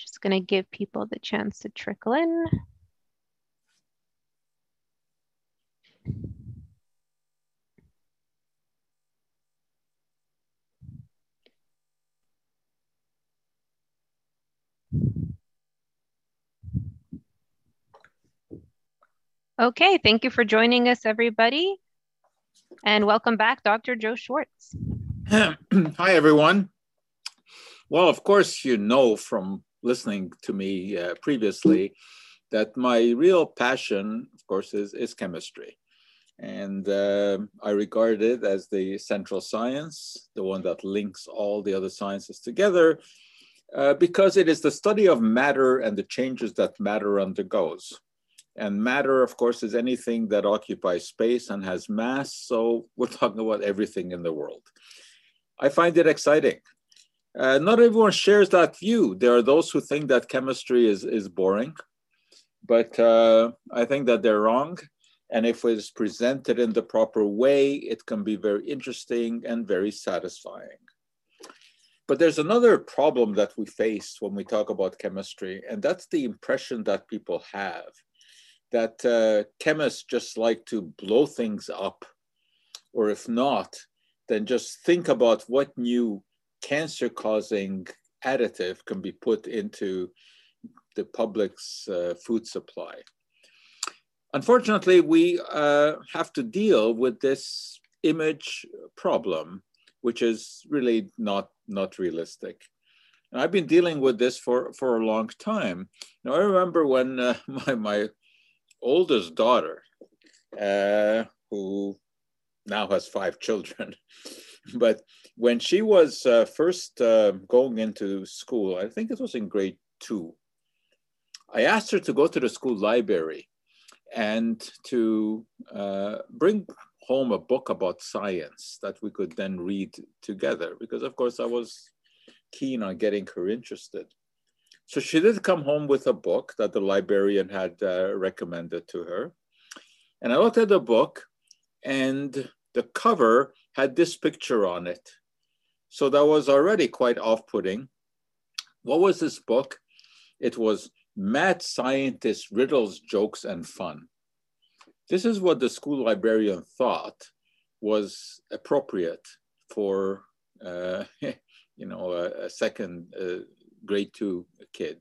Just going to give people the chance to trickle in. Okay, thank you for joining us, everybody. And welcome back, Dr. Joe Schwarcz. Hi, everyone. Well, of course, you know from listening to me uh, previously that my real passion, of course, is, is chemistry. And uh, I regard it as the central science, the one that links all the other sciences together, uh, because it is the study of matter and the changes that matter undergoes. And matter, of course, is anything that occupies space and has mass. So we're talking about everything in the world. I find it exciting. Uh, not everyone shares that view. There are those who think that chemistry is, is boring, but uh, I think that they're wrong. And if it's presented in the proper way, it can be very interesting and very satisfying. But there's another problem that we face when we talk about chemistry, and that's the impression that people have that uh, chemists just like to blow things up, or if not, then just think about what new cancer causing additive can be put into the public's uh, food supply. Unfortunately, we uh, have to deal with this image problem, which is really not, not realistic. And I've been dealing with this for, for a long time. Now, I remember when uh, my, my oldest daughter, uh, who now has five children, but when she was uh, first uh, going into school, I think it was in grade two, I asked her to go to the school library and to uh, bring home a book about science that we could then read together, because of course I was keen on getting her interested. So she did come home with a book that the librarian had uh, recommended to her. And I looked at the book, and the cover had this picture on it. So that was already quite off putting. What was this book? It was Mad Scientist Riddles, Jokes, and Fun. This is what the school librarian thought was appropriate for, uh, you know, a, a second uh, grade two kid.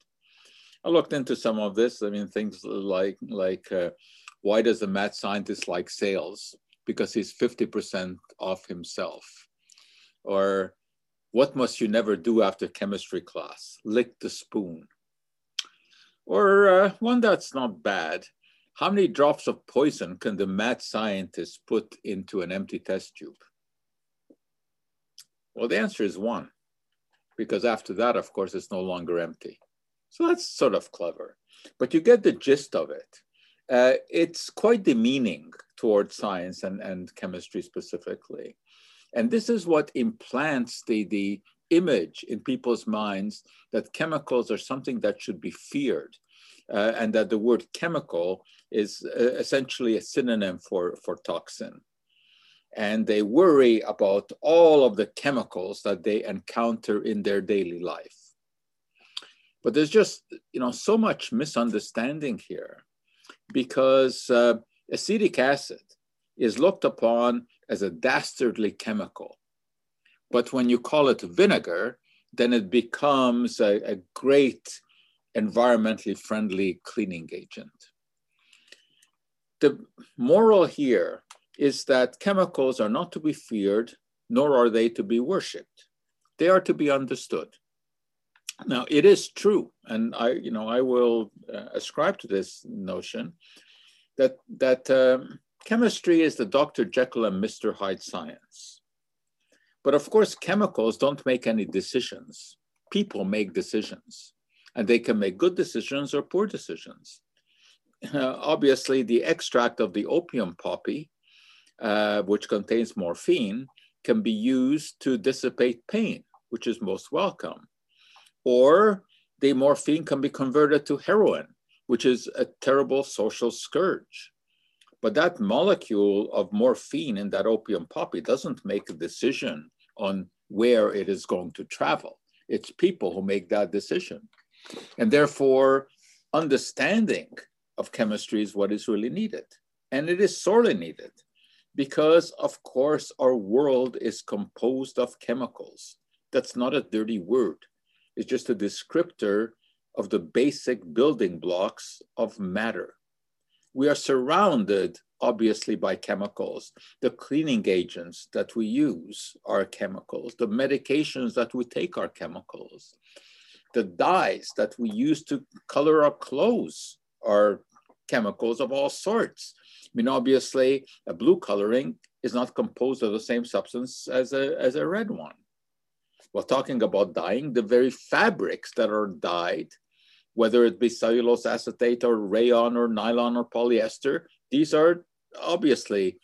I looked into some of this. I mean, things like like uh, why does a mad scientist like sales? Because he's fifty percent off himself. Or what must you never do after chemistry class? Lick the spoon. Or uh, one that's not bad. How many drops of poison can the mad scientist put into an empty test tube? Well, the answer is one because after that, of course, it's no longer empty. So that's sort of clever, but you get the gist of it. Uh, it's quite demeaning towards science and, and chemistry specifically. And this is what implants the, the image in people's minds that chemicals are something that should be feared. Uh, and that the word chemical is uh, essentially a synonym for, for toxin and they worry about all of the chemicals that they encounter in their daily life. But there's just, you know, so much misunderstanding here because uh, acetic acid is looked upon as a dastardly chemical. But when you call it vinegar, then it becomes a, a great environmentally friendly cleaning agent. The moral here is that chemicals are not to be feared, nor are they to be worshipped. They are to be understood. Now, it is true, and I, you know, I will uh, ascribe to this notion that that um, chemistry is the Dr. Jekyll and Mr. Hyde science. But of course, chemicals don't make any decisions. People make decisions, and they can make good decisions or poor decisions. Uh, obviously, the extract of the opium poppy uh, which contains morphine, can be used to dissipate pain, which is most welcome. Or the morphine can be converted to heroin, which is a terrible social scourge. But that molecule of morphine in that opium poppy doesn't make a decision on where it is going to travel. It's people who make that decision. And therefore, understanding of chemistry is what is really needed. And it is sorely needed because, of course, our world is composed of chemicals. That's not a dirty word, it's just a descriptor of the basic building blocks of matter. We are surrounded, obviously, by chemicals. The cleaning agents that we use are chemicals. The medications that we take are chemicals. The dyes that we use to color our clothes are chemicals of all sorts. I mean, obviously, a blue coloring is not composed of the same substance as a, as a red one. We're talking about dyeing, the very fabrics that are dyed, whether it be cellulose acetate or rayon or nylon or polyester, these are obviously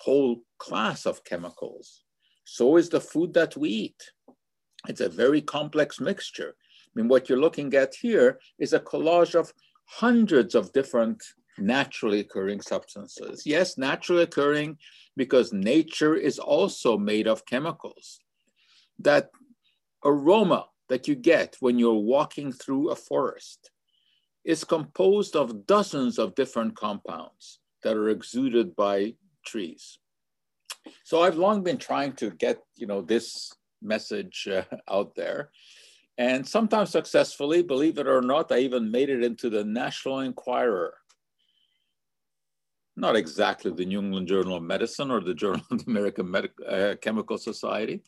whole class of chemicals. So is the food that we eat. It's a very complex mixture. I mean, what you're looking at here is a collage of hundreds of different naturally occurring substances. Yes, naturally occurring because nature is also made of chemicals. That aroma that you get when you're walking through a forest is composed of dozens of different compounds that are exuded by trees. So I've long been trying to get, you know, this message uh, out there and sometimes successfully, believe it or not, I even made it into the National Enquirer. Not exactly the New England Journal of Medicine or the Journal of the American uh, Chemical Society.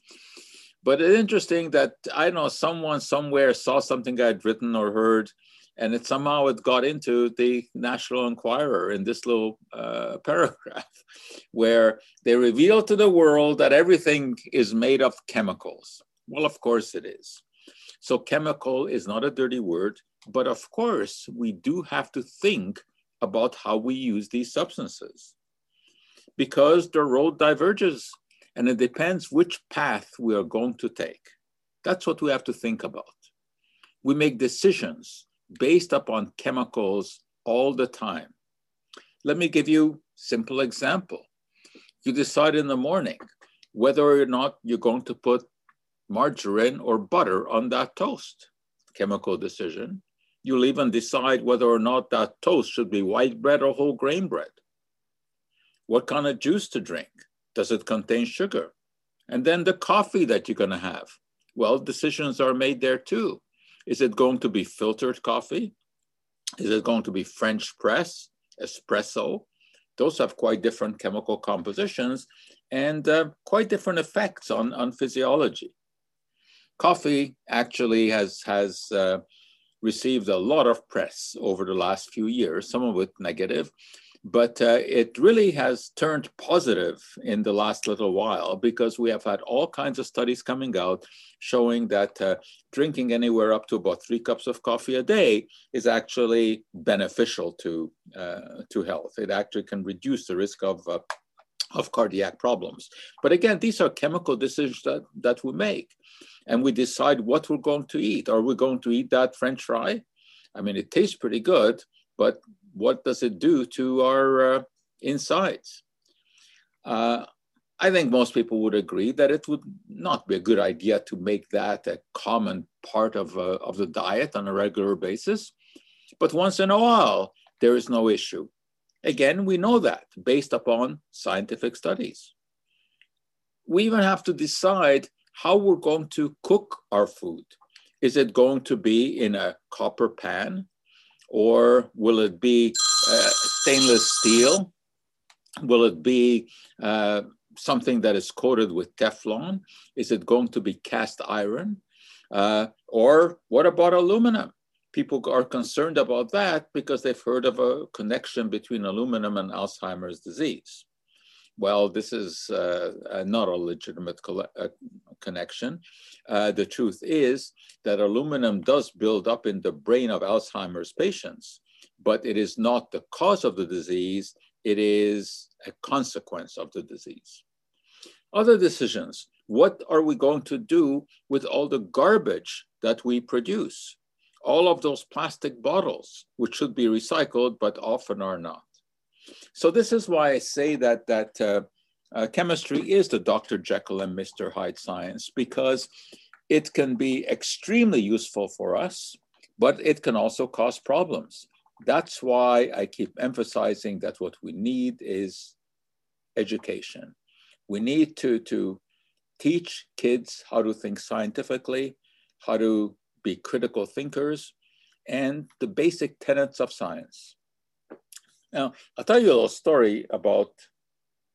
But it's interesting that I know someone somewhere saw something I'd written or heard, and it somehow it got into the National Enquirer in this little uh, paragraph, where they reveal to the world that everything is made of chemicals. Well, of course it is. So chemical is not a dirty word, but of course, we do have to think about how we use these substances because the road diverges and it depends which path we are going to take. That's what we have to think about. We make decisions based upon chemicals all the time. Let me give you simple example. You decide in the morning whether or not you're going to put margarine or butter on that toast. Chemical decision. You'll even decide whether or not that toast should be white bread or whole grain bread. What kind of juice to drink? Does it contain sugar? And then the coffee that you're going to have. Well, decisions are made there too. Is it going to be filtered coffee? Is it going to be French press, espresso? Those have quite different chemical compositions and uh, quite different effects on, on physiology coffee actually has has uh, received a lot of press over the last few years, some of it negative, but uh, it really has turned positive in the last little while because we have had all kinds of studies coming out showing that uh, drinking anywhere up to about three cups of coffee a day is actually beneficial to uh, to health. It actually can reduce the risk of uh, of cardiac problems. But again, these are chemical decisions that, that we make and we decide what we're going to eat. Are we going to eat that French fry? I mean, it tastes pretty good, but what does it do to our uh, insides? Uh, I think most people would agree that it would not be a good idea to make that a common part of, uh, of the diet on a regular basis. But once in a while, there is no issue. Again, we know that based upon scientific studies. We even have to decide how we're going to cook our food. Is it going to be in a copper pan or will it be uh, stainless steel? Will it be uh, something that is coated with Teflon? Is it going to be cast iron? Uh, or what about aluminum? People are concerned about that because they've heard of a connection between aluminum and Alzheimer's disease well, this is uh, not a legitimate uh, connection. Uh, the truth is that aluminum does build up in the brain of Alzheimer's patients, but it is not the cause of the disease, it is a consequence of the disease. Other decisions what are we going to do with all the garbage that we produce? All of those plastic bottles, which should be recycled, but often are not. So this is why I say that that uh, uh, chemistry is the Dr. Jekyll and Mr. Hyde science because it can be extremely useful for us, but it can also cause problems. That's why I keep emphasizing that what we need is education. We need to, to teach kids how to think scientifically, how to be critical thinkers, and the basic tenets of science. Now, I'll tell you a little story about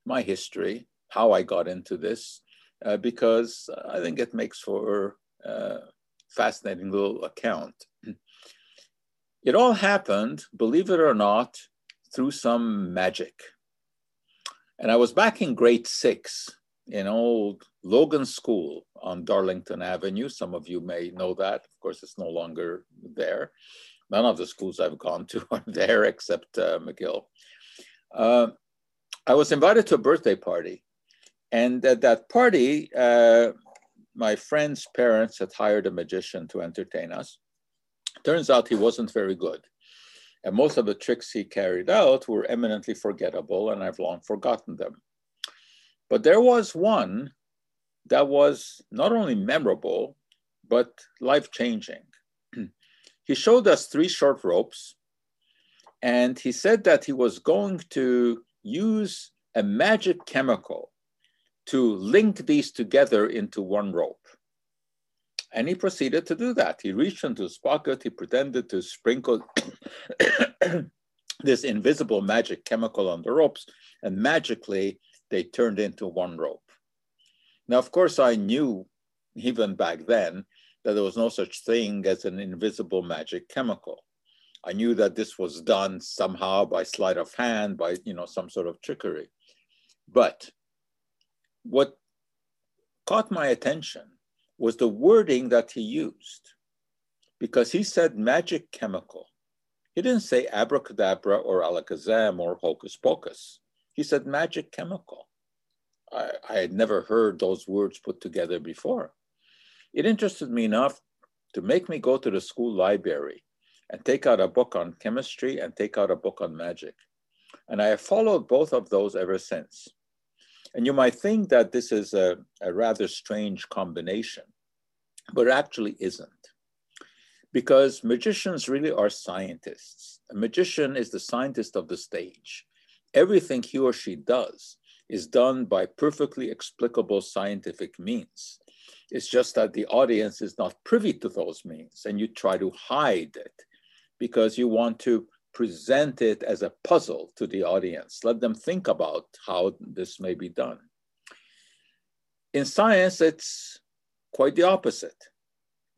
my history, how I got into this, uh, because I think it makes for a fascinating little account. It all happened, believe it or not, through some magic. And I was back in grade six in old Logan School on Darlington Avenue. Some of you may know that. Of course, it's no longer there. None of the schools I've gone to are there except uh, McGill. Uh, I was invited to a birthday party. And at that party, uh, my friend's parents had hired a magician to entertain us. Turns out he wasn't very good. And most of the tricks he carried out were eminently forgettable, and I've long forgotten them. But there was one that was not only memorable, but life changing. he showed us three short ropes, and he said that he was going to use a magic chemical to link these together into one rope. And he proceeded to do that. He reached into his pocket, he pretended to sprinkle this invisible magic chemical on the ropes, and magically they turned into one rope. Now, of course, I knew even back then that there was no such thing as an invisible magic chemical. I knew that this was done somehow by sleight of hand, by you know some sort of trickery. But what caught my attention was the wording that he used, because he said magic chemical. He didn't say abracadabra or alakazam or hocus pocus. He said magic chemical. I, I had never heard those words put together before. It interested me enough to make me go to the school library and take out a book on chemistry and take out a book on magic. And I have followed both of those ever since. And you might think that this is a, a rather strange combination, but actually isn't. Because magicians really are scientists. A magician is the scientist of the stage. Everything he or she does is done by perfectly explicable scientific means. It's just that the audience is not privy to those means, and you try to hide it because you want to present it as a puzzle to the audience. Let them think about how this may be done. In science, it's quite the opposite.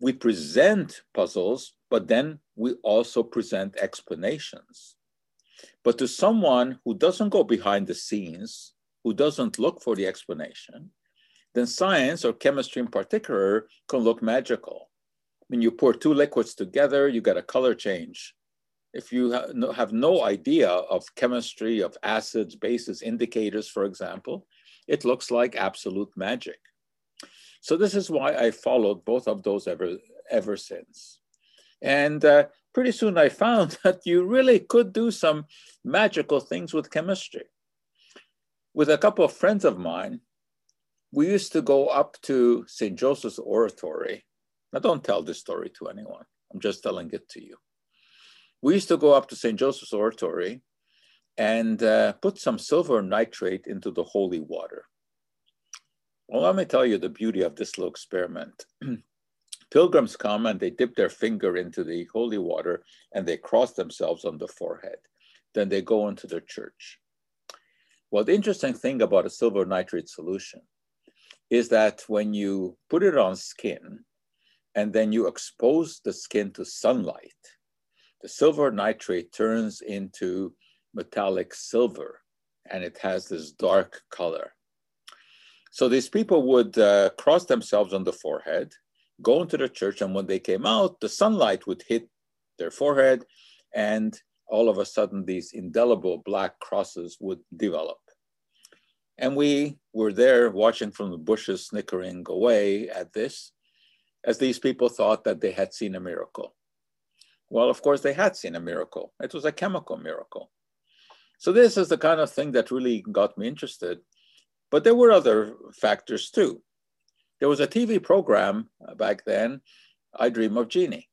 We present puzzles, but then we also present explanations. But to someone who doesn't go behind the scenes, who doesn't look for the explanation, then science or chemistry in particular can look magical. When you pour two liquids together, you get a color change if you have no idea of chemistry, of acids, bases, indicators, for example, it looks like absolute magic. So this is why I followed both of those ever, ever since. And uh, pretty soon I found that you really could do some magical things with chemistry. With a couple of friends of mine, we used to go up to St. Joseph's Oratory. Now, don't tell this story to anyone. I'm just telling it to you we used to go up to St. Joseph's Oratory and uh, put some silver nitrate into the holy water. Well, let me tell you the beauty of this little experiment. Pilgrims come and they dip their finger into the holy water and they cross themselves on the forehead. Then they go into the church. Well, the interesting thing about a silver nitrate solution is that when you put it on skin and then you expose the skin to sunlight, the silver nitrate turns into metallic silver and it has this dark color. So these people would uh, cross themselves on the forehead, go into the church, and when they came out, the sunlight would hit their forehead, and all of a sudden, these indelible black crosses would develop. And we were there watching from the bushes, snickering away at this, as these people thought that they had seen a miracle. Well, of course, they had seen a miracle. It was a chemical miracle. So this is the kind of thing that really got me interested. But there were other factors too. There was a TV program back then, I Dream of Jeannie.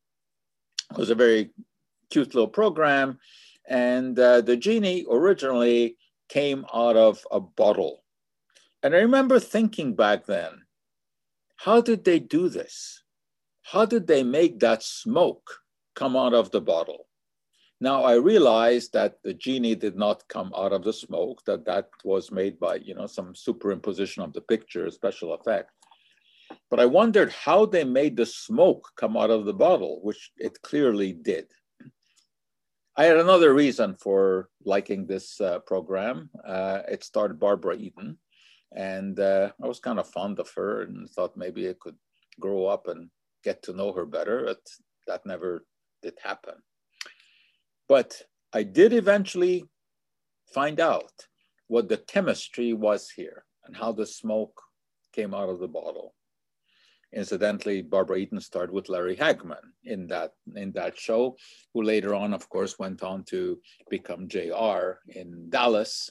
It was a very cute little program. And uh, the genie originally came out of a bottle. And I remember thinking back then, how did they do this? How did they make that smoke come out of the bottle? Now I realized that the genie did not come out of the smoke, that that was made by, you know, some superimposition of the picture, special effect. But I wondered how they made the smoke come out of the bottle, which it clearly did. I had another reason for liking this uh, program. Uh, it starred Barbara Eden, and uh, I was kind of fond of her and thought maybe I could grow up and get to know her better, but that never did happen. But I did eventually find out what the chemistry was here and how the smoke came out of the bottle. Incidentally, Barbara Eden starred with Larry Hagman in that in that show, who later on, of course, went on to become JR in Dallas.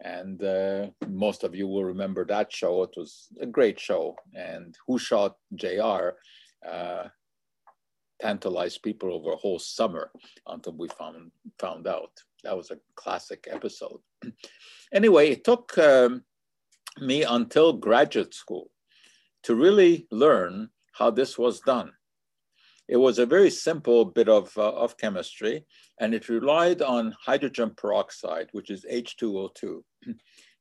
And uh, most of you will remember that show. It was a great show. And Who Shot JR uh, tantalize people over a whole summer until we found found out. That was a classic episode. anyway, it took um, me until graduate school to really learn how this was done. It was a very simple bit of, uh, of chemistry, and it relied on hydrogen peroxide, which is H2O2.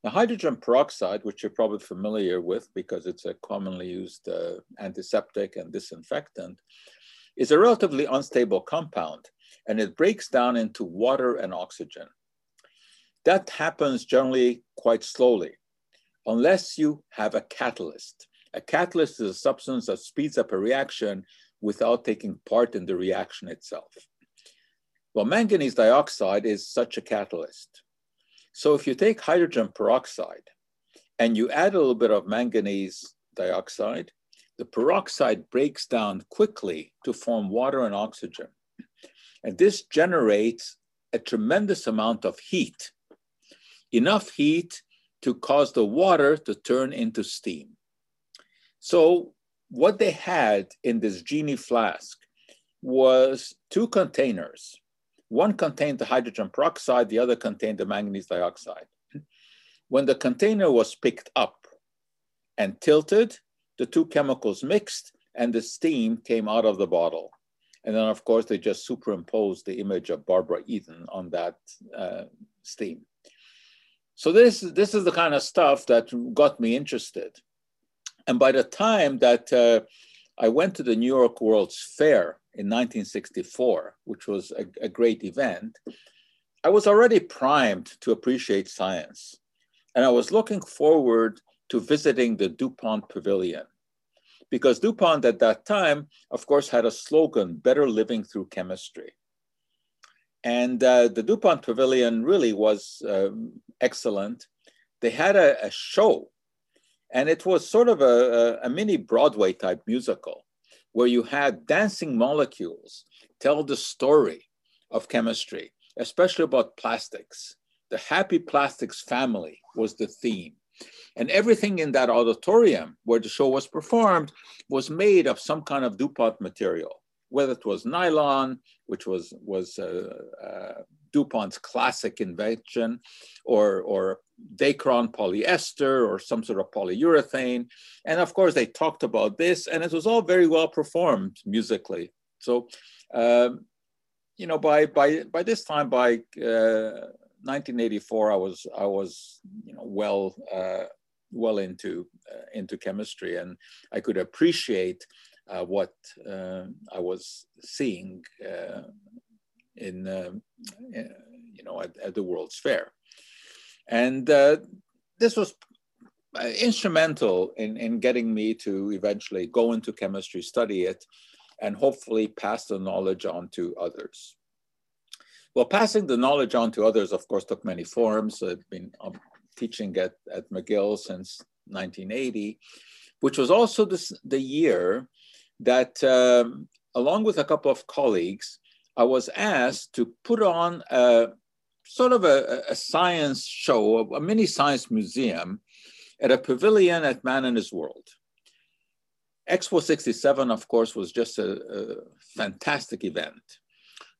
Hydrogen peroxide, which you're probably familiar with because it's a commonly used uh, antiseptic and disinfectant, is a relatively unstable compound and it breaks down into water and oxygen. That happens generally quite slowly, unless you have a catalyst. A catalyst is a substance that speeds up a reaction without taking part in the reaction itself. Well, manganese dioxide is such a catalyst. So if you take hydrogen peroxide and you add a little bit of manganese dioxide, the peroxide breaks down quickly to form water and oxygen. And this generates a tremendous amount of heat, enough heat to cause the water to turn into steam. So, what they had in this genie flask was two containers. One contained the hydrogen peroxide, the other contained the manganese dioxide. When the container was picked up and tilted, the two chemicals mixed and the steam came out of the bottle. And then, of course, they just superimposed the image of Barbara Eden on that uh, steam. So this, this is the kind of stuff that got me interested. And by the time that uh, I went to the New York World's Fair in 1964, which was a, a great event, I was already primed to appreciate science. And I was looking forward to visiting the DuPont Pavilion. Because DuPont at that time, of course, had a slogan, better living through chemistry. And uh, the DuPont Pavilion really was um, excellent. They had a, a, show, and it was sort of a, a, a mini Broadway type musical where you had dancing molecules tell the story of chemistry, especially about plastics. The happy plastics family was the theme. And everything in that auditorium where the show was performed was made of some kind of DuPont material, whether it was nylon, which was, was uh, uh, DuPont's classic invention, or, or Dacron polyester, or some sort of polyurethane. And of course, they talked about this, and it was all very well performed musically. So, um, you know, by, by, by this time, by uh, 1984, I was I was you know well uh, well into uh, into chemistry, and I could appreciate uh, what uh, I was seeing uh, in um, uh, you know at, at, the World's Fair, and this was instrumental in in getting me to eventually go into chemistry, study it, and hopefully pass the knowledge on to others. Well, passing the knowledge on to others, of course, took many forms. I've been um, teaching at, at McGill since 1980, which was also this, the year that, um, along with a couple of colleagues, I was asked to put on a sort of a, a science show, a mini science museum at a pavilion at Man and His World. Expo 67, of course, was just a, a fantastic event.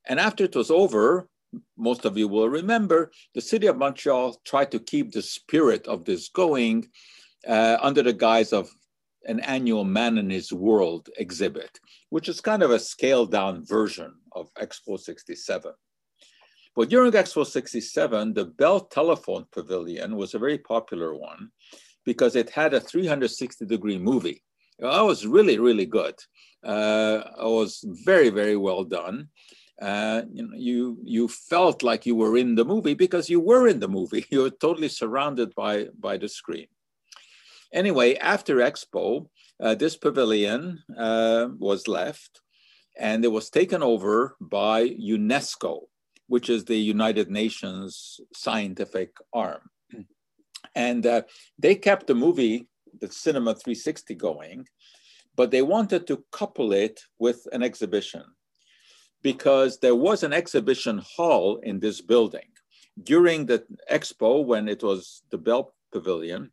And after it was over, most of you will remember, the city of Montreal tried to keep the spirit of this going uh, under the guise of an annual Man and His World exhibit, which is kind of a scaled down version of Expo 67. But during Expo 67, the Bell Telephone Pavilion was a very popular one because it had a 360 degree movie. That was really, really good. Uh, it was very, very well done. Uh, you, know, you you felt like you were in the movie because you were in the movie. You were totally surrounded by by the screen. Anyway, after Expo, uh, this pavilion uh, was left, and it was taken over by UNESCO, which is the United Nations scientific arm. And uh, they kept the movie, the Cinema 360, going, but they wanted to couple it with an exhibition because there was an exhibition hall in this building. During the expo, when it was the Bell Pavilion,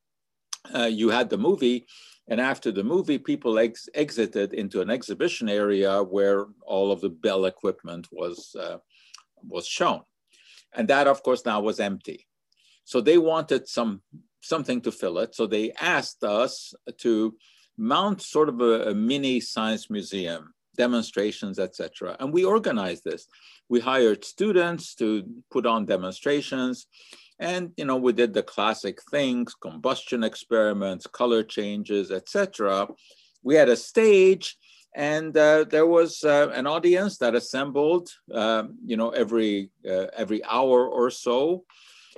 uh, you had the movie, and after the movie, people ex exited into an exhibition area where all of the Bell equipment was, uh, was shown. And that, of course, now was empty. So they wanted some something to fill it. So they asked us to mount sort of a, a mini science museum, demonstrations, etc. And we organized this. We hired students to put on demonstrations. And you know, we did the classic things, combustion experiments, color changes, etc. We had a stage, and uh, there was uh, an audience that assembled, uh, you know, every uh, every hour or so.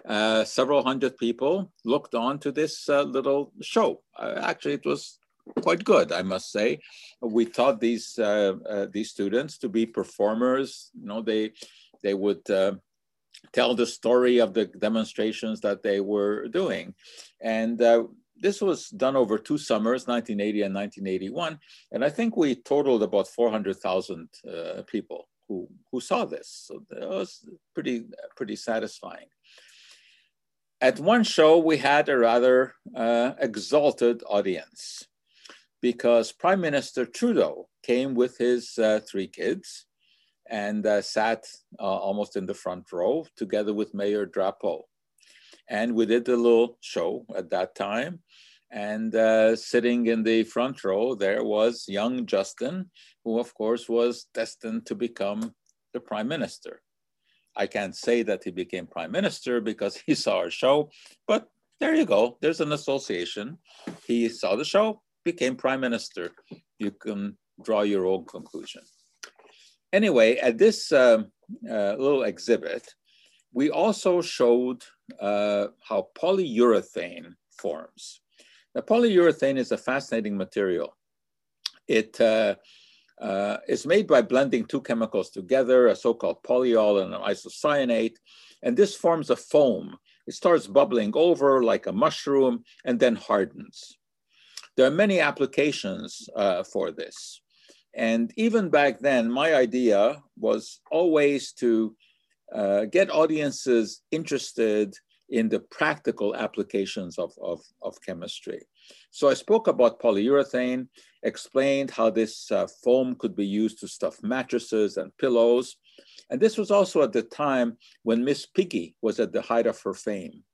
Uh, several hundred people looked on to this uh, little show. actually, it was quite good, I must say. We taught these these students to be performers. You know, they they would tell the story of the demonstrations that they were doing. And uh, this was done over two summers, 1980 and 1981. And I think we totaled about 400,000 uh, people who, who saw this. So that was pretty, pretty satisfying. At one show, we had a rather uh, exalted audience because Prime Minister Trudeau came with his uh, three kids and uh, sat uh, almost in the front row together with Mayor Drapeau. And we did a little show at that time. And uh, sitting in the front row, there was young Justin, who, of course, was destined to become the prime minister. I can't say that he became prime minister because he saw our show, but there you go. There's an association. He saw the show, became prime minister. You can draw your own conclusion anyway, at this uh, uh, little exhibit, we also showed uh, how polyurethane forms. Now, polyurethane is a fascinating material. It uh, uh, is made by blending two chemicals together, a so-called polyol and an isocyanate, and this forms a foam. It starts bubbling over like a mushroom and then hardens. There are many applications uh, for this. And even back then, my idea was always to uh, get audiences interested in the practical applications of, of, of, chemistry. So I spoke about polyurethane, explained how this uh, foam could be used to stuff mattresses and pillows. And this was also at the time when Miss Piggy was at the height of her fame.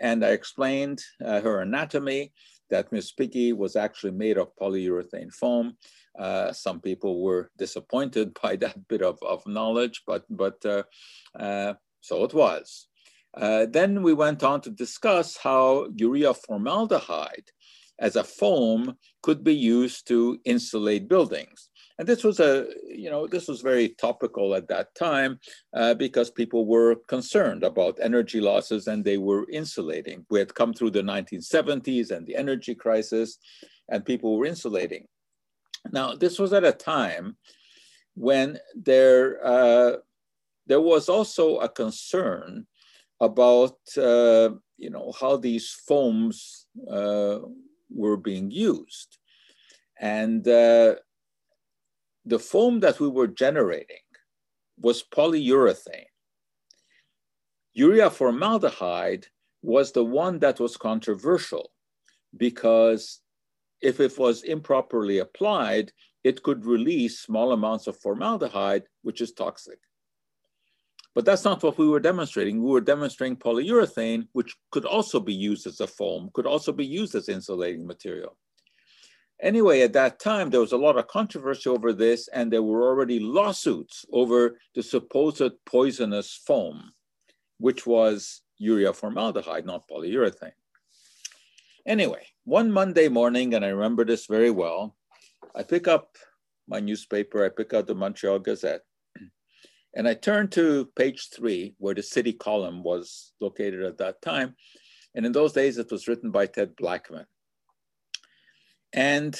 And I explained uh, her anatomy, that Miss Piggy was actually made of polyurethane foam. Uh, some people were disappointed by that bit of, of knowledge, but, but uh, uh, so it was. Uh, then we went on to discuss how urea formaldehyde as a foam could be used to insulate buildings. And this was a, you know, this was very topical at that time uh, because people were concerned about energy losses and they were insulating. We had come through the 1970s and the energy crisis, and people were insulating. Now, this was at a time when there, uh, there was also a concern about, uh, you know, how these foams uh, were being used. And uh, the foam that we were generating was polyurethane. Urea formaldehyde was the one that was controversial because if it was improperly applied, it could release small amounts of formaldehyde, which is toxic. But that's not what we were demonstrating. We were demonstrating polyurethane, which could also be used as a foam, could also be used as insulating material. Anyway, at that time, there was a lot of controversy over this, and there were already lawsuits over the supposed poisonous foam, which was urea formaldehyde, not polyurethane. Anyway, one Monday morning, and I remember this very well, I pick up my newspaper, I pick up the Montreal Gazette, and I turn to page three, where the city column was located at that time. And in those days, it was written by Ted Blackman. And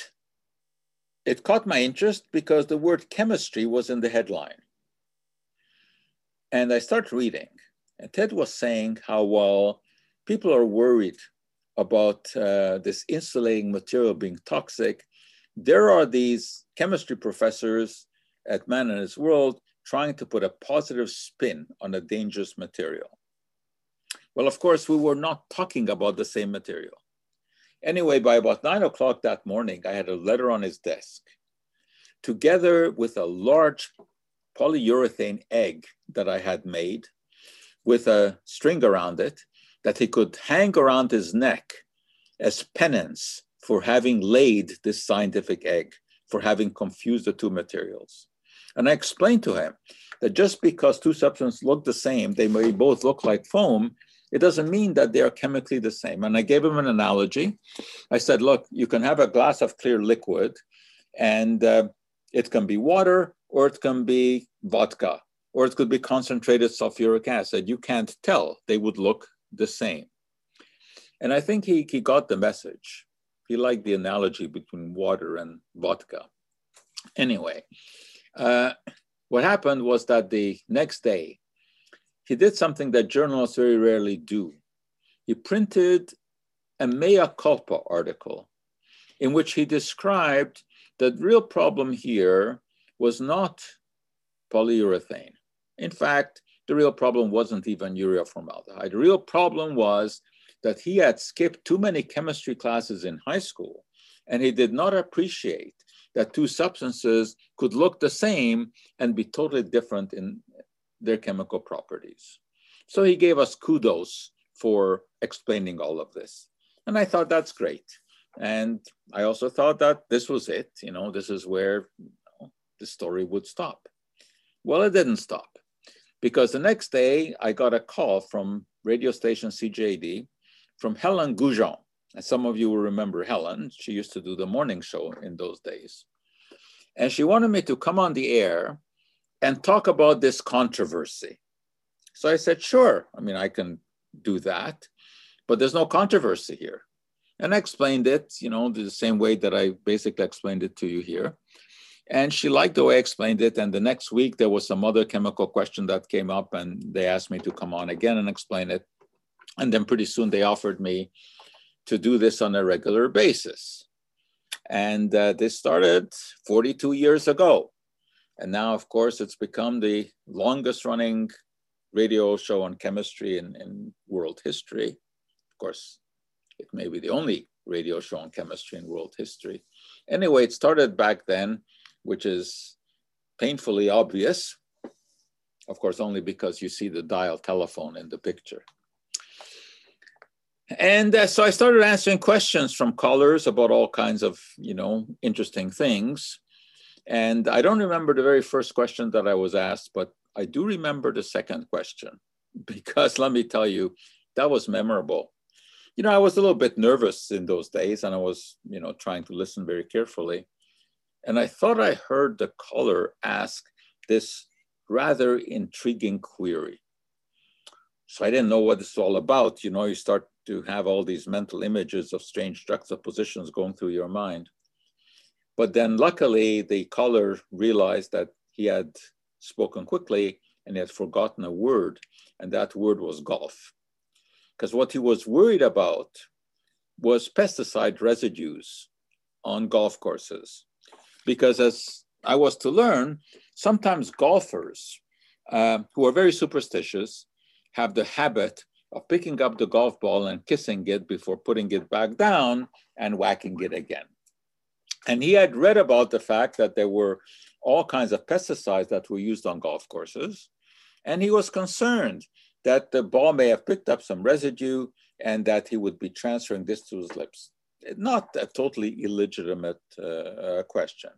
it caught my interest because the word chemistry was in the headline. And I start reading, and Ted was saying how, well, people are worried about uh, this insulating material being toxic. There are these chemistry professors at Man and His World trying to put a positive spin on a dangerous material. Well, of course, we were not talking about the same material. Anyway, by about nine o'clock that morning, I had a letter on his desk, together with a large polyurethane egg that I had made with a string around it that he could hang around his neck as penance for having laid this scientific egg, for having confused the two materials. And I explained to him that just because two substances look the same, they may both look like foam, it doesn't mean that they are chemically the same. And I gave him an analogy. I said, look, you can have a glass of clear liquid, and uh, it can be water, or it can be vodka, or it could be concentrated sulfuric acid. You can't tell. They would look the same. And I think he, he got the message. He liked the analogy between water and vodka. Anyway, uh, what happened was that the next day, he did something that journalists very rarely do. He printed a mea culpa article in which he described that the real problem here was not polyurethane. In fact, the real problem wasn't even urea formaldehyde. The real problem was that he had skipped too many chemistry classes in high school and he did not appreciate that two substances could look the same and be totally different in their chemical properties. So he gave us kudos for explaining all of this. And I thought that's great. And I also thought that this was it. You know, this is where you know, the story would stop. Well, it didn't stop because the next day I got a call from radio station CJAD from Helen Gougeon, and some of you will remember Helen. She used to do the morning show in those days. And she wanted me to come on the air and talk about this controversy. So I said, sure. I mean, I can do that, but there's no controversy here. And I explained it, you know, the same way that I basically explained it to you here. And she liked the way I explained it. And the next week, there was some other chemical question that came up, and they asked me to come on again and explain it. And then pretty soon they offered me to do this on a regular basis. And uh, this started 42 years ago. And now, of course, it's become the longest running radio show on chemistry in, in world history. Of course, it may be the only radio show on chemistry in world history. Anyway, it started back then, which is painfully obvious. Of course, only because you see the dial telephone in the picture. And uh, so I started answering questions from callers about all kinds of, you know, interesting things. And I don't remember the very first question that I was asked, but I do remember the second question because let me tell you, that was memorable. You know, I was a little bit nervous in those days and I was, you know, trying to listen very carefully. And I thought I heard the caller ask this rather intriguing query. So I didn't know what this it's all about. You know, you start to have all these mental images of strange juxtapositions going through your mind. But then luckily the caller realized that he had spoken quickly and he had forgotten a word, and that word was golf. Because what he was worried about was pesticide residues on golf courses. Because as I was to learn, sometimes golfers uh, who are very superstitious have the habit of picking up the golf ball and kissing it before putting it back down and whacking it again. And he had read about the fact that there were all kinds of pesticides that were used on golf courses. And he was concerned that the ball may have picked up some residue and that he would be transferring this to his lips. Not a totally illegitimate uh, uh, question.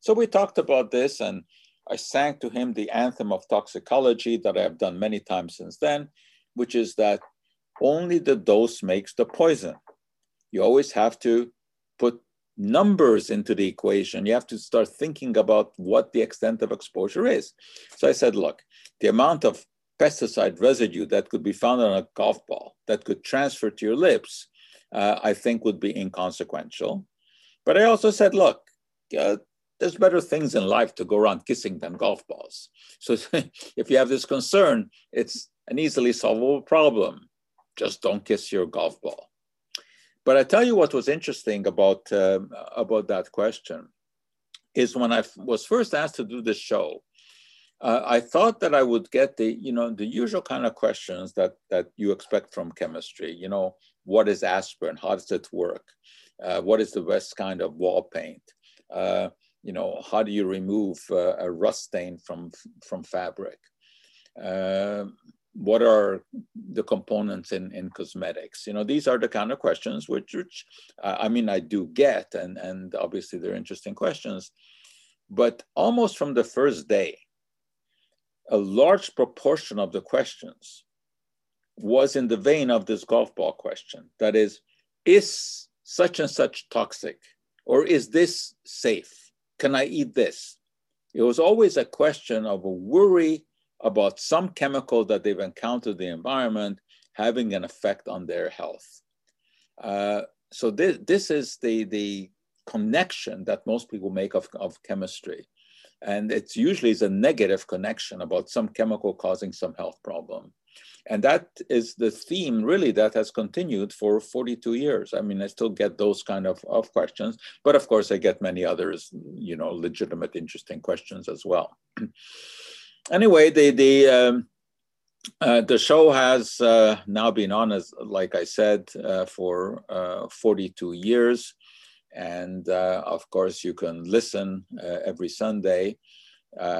So we talked about this, and I sang to him the anthem of toxicology that I have done many times since then, which is that only the dose makes the poison. You always have to put numbers into the equation. You have to start thinking about what the extent of exposure is. So I said, look, the amount of pesticide residue that could be found on a golf ball that could transfer to your lips, uh, I think would be inconsequential. But I also said, look, uh, there's better things in life to go around kissing than golf balls. So if you have this concern, it's an easily solvable problem. Just don't kiss your golf ball. But I tell you what was interesting about uh, about that question is when I was first asked to do this show, uh, I thought that I would get the you know the usual kind of questions that that you expect from chemistry. You know, what is aspirin? How does it work? Uh, what is the best kind of wall paint? Uh, you know, how do you remove uh, a rust stain from from fabric? What are the components in, in cosmetics? You know, these are the kind of questions which, which uh, I mean, I do get, and, and obviously they're interesting questions. But almost from the first day, a large proportion of the questions was in the vein of this golf ball question. That is, is such and such toxic? Or is this safe? Can I eat this? It was always a question of a worry about some chemical that they've encountered in the environment having an effect on their health. Uh, so this, this is the, the connection that most people make of, of chemistry. And it's usually is a negative connection about some chemical causing some health problem. And that is the theme really that has continued for 42 years. I mean, I still get those kind of, of questions, but of course I get many others, you know, legitimate, interesting questions as well. anyway, the the um, uh, the show has uh, now been on as, like I said, uh, for uh, 42 years, and uh, of course you can listen uh, every Sunday.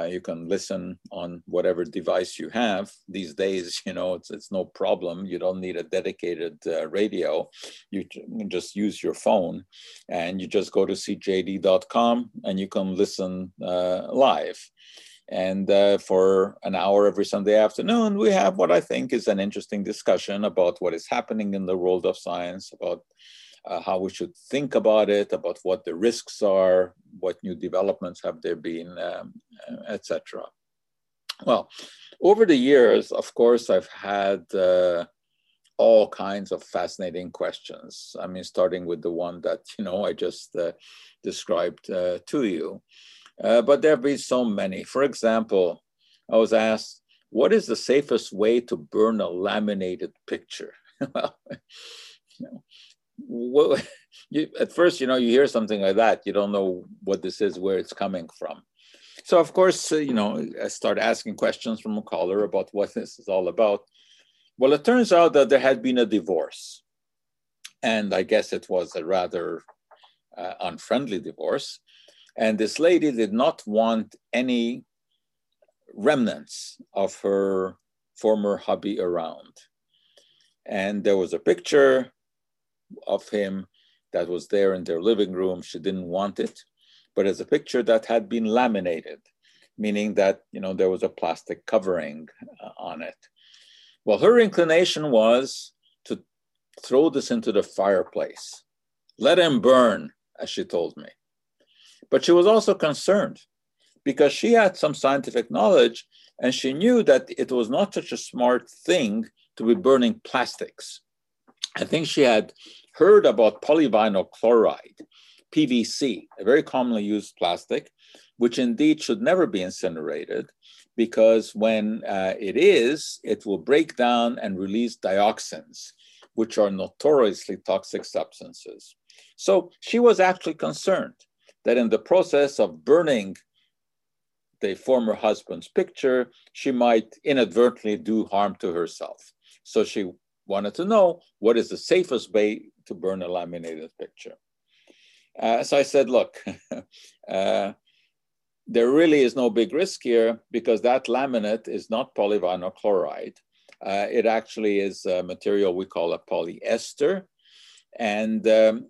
you can listen on whatever device you have. These days, you know, it's, it's no problem. You don't need a dedicated radio. You just use your phone, and you just go to cjad.com, and you can listen live. And uh, for an hour every Sunday afternoon, we have what I think is an interesting discussion about what is happening in the world of science, about uh, how we should think about it, about what the risks are, what new developments have there been, um, etc. Well, over the years, of course, I've had uh, all kinds of fascinating questions. I mean, starting with the one that you know I just uh, described uh, to you. Uh, but there have been so many. For example, I was asked, what is the safest way to burn a laminated picture? well, you at first, you know, you hear something like that, you don't know what this is, where it's coming from. So, of course, uh, you know, I start asking questions from a caller about what this is all about. Well, it turns out that there had been a divorce. And I guess it was a rather uh, unfriendly divorce. And this lady did not want any remnants of her former hubby around. And there was a picture of him that was there in their living room. She didn't want it, but it's a picture that had been laminated, meaning that you know there was a plastic covering uh, on it. Well, her inclination was to throw this into the fireplace, let him burn, as she told me. But she was also concerned because she had some scientific knowledge and she knew that it was not such a smart thing to be burning plastics. I think she had heard about polyvinyl chloride, PVC, a very commonly used plastic, which indeed should never be incinerated because when uh, it is, it will break down and release dioxins, which are notoriously toxic substances. So she was actually concerned that in the process of burning the former husband's picture, she might inadvertently do harm to herself. So she wanted to know what is the safest way to burn a laminated picture. Uh, so I said, look, uh, there really is no big risk here because that laminate is not polyvinyl chloride. Uh, it actually is a material we call a polyester. And um,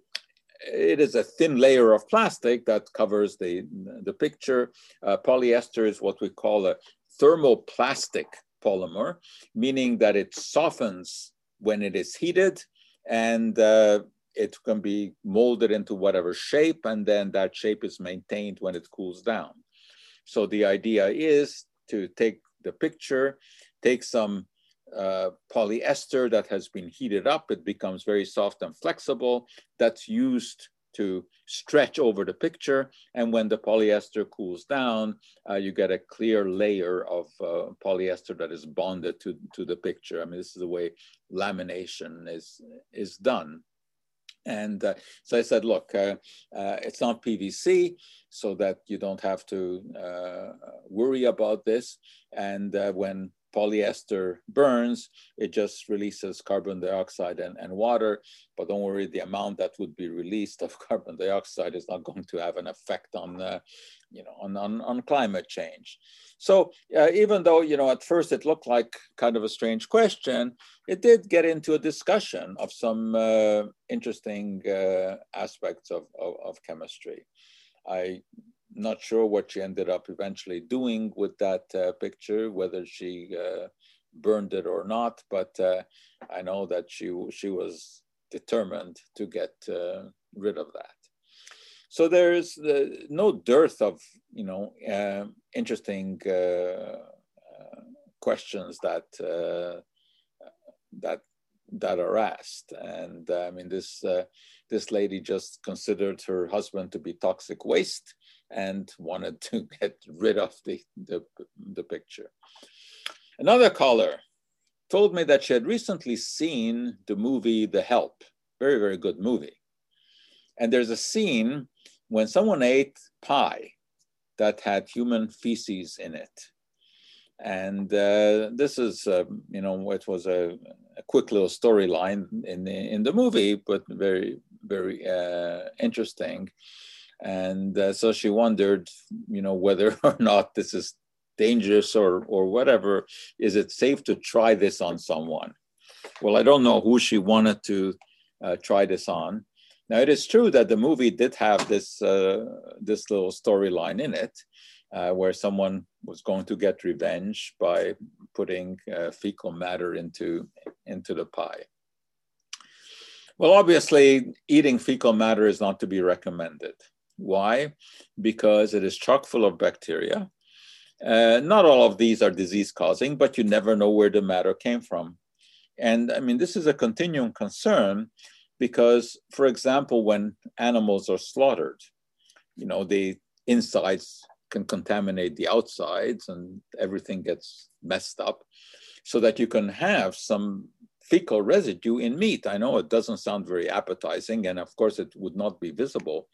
it is a thin layer of plastic that covers the, the picture. Uh, polyester is what we call a thermoplastic polymer, meaning that it softens when it is heated and uh, it can be molded into whatever shape, and then that shape is maintained when it cools down. So the idea is to take the picture, take some uh, polyester that has been heated up, it becomes very soft and flexible. That's used to stretch over the picture. And when the polyester cools down, uh, you get a clear layer of uh, polyester that is bonded to, to the picture. I mean, this is the way lamination is, is done. And uh, so I said, look, uh, uh, it's not PVC, so that you don't have to worry about this. And when polyester burns, it just releases carbon dioxide and, and water. But don't worry, the amount that would be released of carbon dioxide is not going to have an effect on, uh, you know, on, on, on, climate change. So uh, even though, you know, at first it looked like kind of a strange question, it did get into a discussion of some uh, interesting uh, aspects of, of, of chemistry. I not sure what she ended up eventually doing with that uh, picture, whether she uh, burned it or not. But uh, I know that she she was determined to get uh, rid of that. So there's no dearth of you know uh, interesting uh, questions that that that are asked. And I mean this this lady just considered her husband to be toxic waste and wanted to get rid of the, the, the picture. Another caller told me that she had recently seen the movie The Help, very, very good movie. And there's a scene when someone ate pie that had human feces in it. And uh, this is, uh, you know, it was a, a quick little storyline in the, in the movie, but very, very uh, interesting. And uh, so she wondered, you know, whether or not this is dangerous or, or whatever. Is it safe to try this on someone? Well, I don't know who she wanted to uh, try this on. Now, it is true that the movie did have this, uh, this little storyline in it, uh, where someone was going to get revenge by putting uh, fecal matter into, into the pie. Well, obviously, eating fecal matter is not to be recommended. Why? Because it is chock full of bacteria. Uh, not all of these are disease causing, but you never know where the matter came from. And I mean, this is a continuing concern because, for example, when animals are slaughtered, you know, the insides can contaminate the outsides and everything gets messed up so that you can have some fecal residue in meat. I know it doesn't sound very appetizing, and of course, it would not be visible,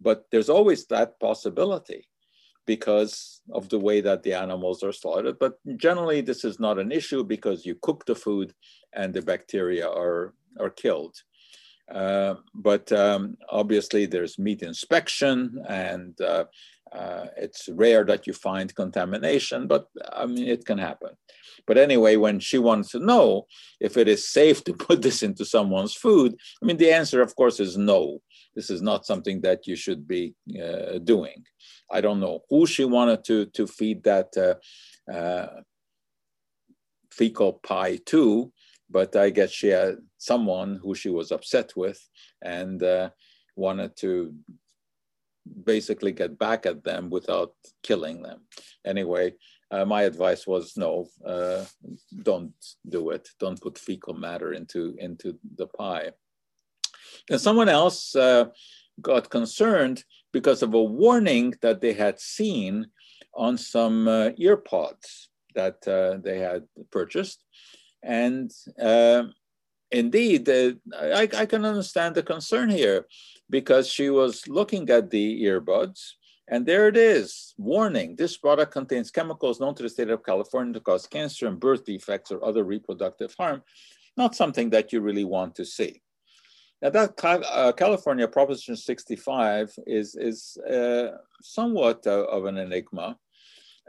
but there's always that possibility because of the way that the animals are slaughtered. But generally, this is not an issue because you cook the food and the bacteria are, are killed. Uh, but um, obviously, there's meat inspection, and uh, uh, it's rare that you find contamination, but I mean, it can happen. But anyway, when she wants to know if it is safe to put this into someone's food, I mean, the answer, of course, is no. This is not something that you should be uh, doing. I don't know who she wanted to, to feed that uh, uh fecal pie to, but I guess she had someone who she was upset with and uh, wanted to basically get back at them without killing them. Anyway, uh, my advice was no, uh, don't do it. Don't put fecal matter into, into the pie. And someone else uh, got concerned because of a warning that they had seen on some uh, ear pods that uh, they had purchased. And uh, indeed, I, I, can understand the concern here because she was looking at the earbuds and there it is, warning, this product contains chemicals known to the state of California to cause cancer and birth defects or other reproductive harm. Not something that you really want to see. Now that uh, California Proposition 65 is, is uh, somewhat uh, of an enigma.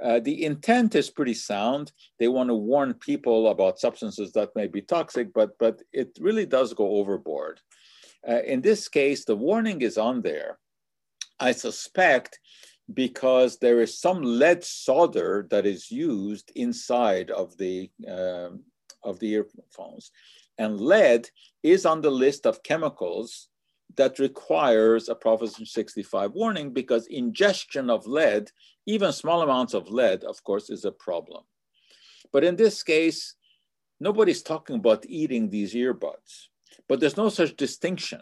Uh, the intent is pretty sound. They want to warn people about substances that may be toxic, but, but it really does go overboard. Uh, in this case, the warning is on there, I suspect, because there is some lead solder that is used inside of the, um, of the earphones. And lead is on the list of chemicals that requires a Proposition 65 warning because ingestion of lead, even small amounts of lead, of course, is a problem. But in this case, nobody's talking about eating these earbuds, but there's no such distinction.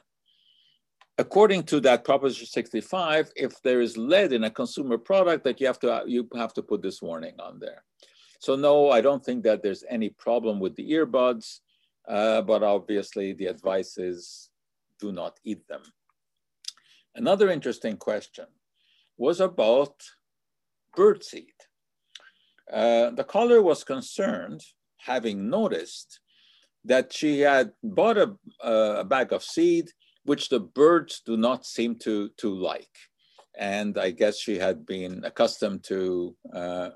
According to that Proposition 65, if there is lead in a consumer product, that you have to you have to put this warning on there. So no, I don't think that there's any problem with the earbuds. Uh, but obviously the advice is do not eat them. Another interesting question was about birdseed. Uh, the caller was concerned, having noticed that she had bought a, a, bag of seed, which the birds do not seem to, to like. And I guess she had been accustomed to uh,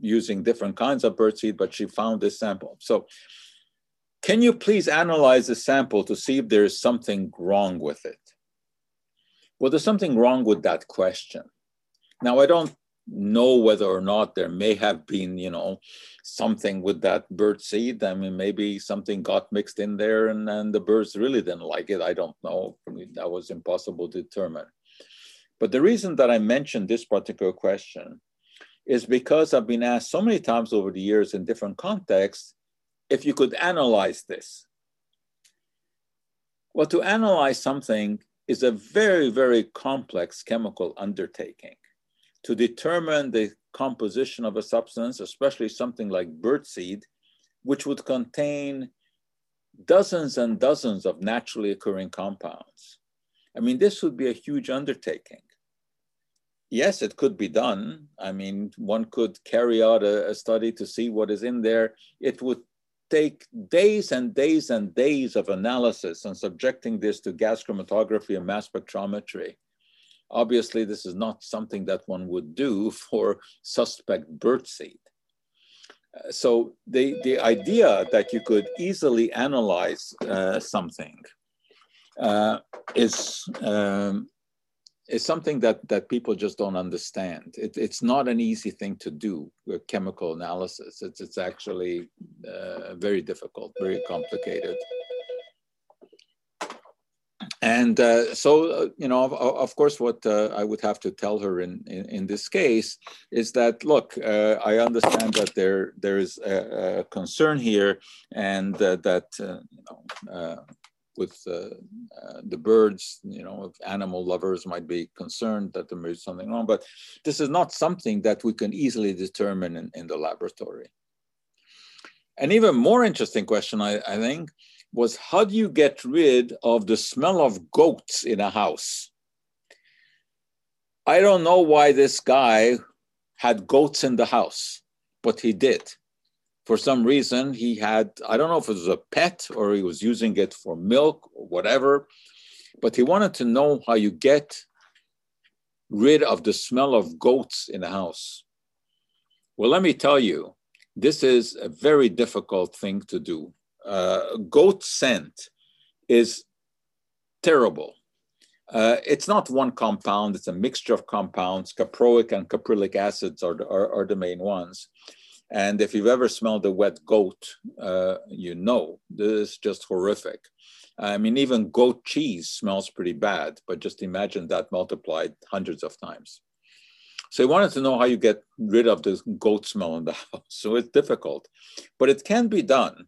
using different kinds of birdseed, but she found this sample. So can you please analyze the sample to see if there is something wrong with it? Well, there's something wrong with that question. Now, I don't know whether or not there may have been, you know, something with that bird seed. I mean, maybe something got mixed in there and, and the birds really didn't like it. I don't know. That was impossible to determine. But the reason that I mentioned this particular question is because I've been asked so many times over the years in different contexts if you could analyze this. Well, to analyze something is a very, very complex chemical undertaking. To determine the composition of a substance, especially something like birdseed, which would contain dozens and dozens of naturally occurring compounds. I mean, this would be a huge undertaking. Yes, it could be done. I mean, one could carry out a, a study to see what is in there. It would take days and days and days of analysis and subjecting this to gas chromatography and mass spectrometry. Obviously, this is not something that one would do for suspect birdseed. Uh, so the, the idea that you could easily analyze uh, something uh, is um, is something that, that people just don't understand. It, it's not an easy thing to do chemical analysis. It's, it's actually uh, very difficult, very complicated. And uh, so, uh, you know, of, of course, what uh, I would have to tell her in, in, in this case is that, look, uh, I understand that there there is a, a concern here, and that uh, you know with uh, uh, the birds, you know, if animal lovers might be concerned that there is something wrong, but this is not something that we can easily determine in, in the laboratory. An even more interesting question, I, I think, was how do you get rid of the smell of goats in a house? I don't know why this guy had goats in the house, but he did. For some reason he had i don't know if it was a pet or he was using it for milk or whatever but he wanted to know how you get rid of the smell of goats in the house. Well let me tell you this is a very difficult thing to do uh, goat scent is terrible uh, it's not one compound it's a mixture of compounds caproic and caprylic acids are are, are the main ones and if you've ever smelled a wet goat, uh, you know this is just horrific. I mean, even goat cheese smells pretty bad, but just imagine that multiplied hundreds of times. So he wanted to know how you get rid of this goat smell in the house. So it's difficult, but it can be done.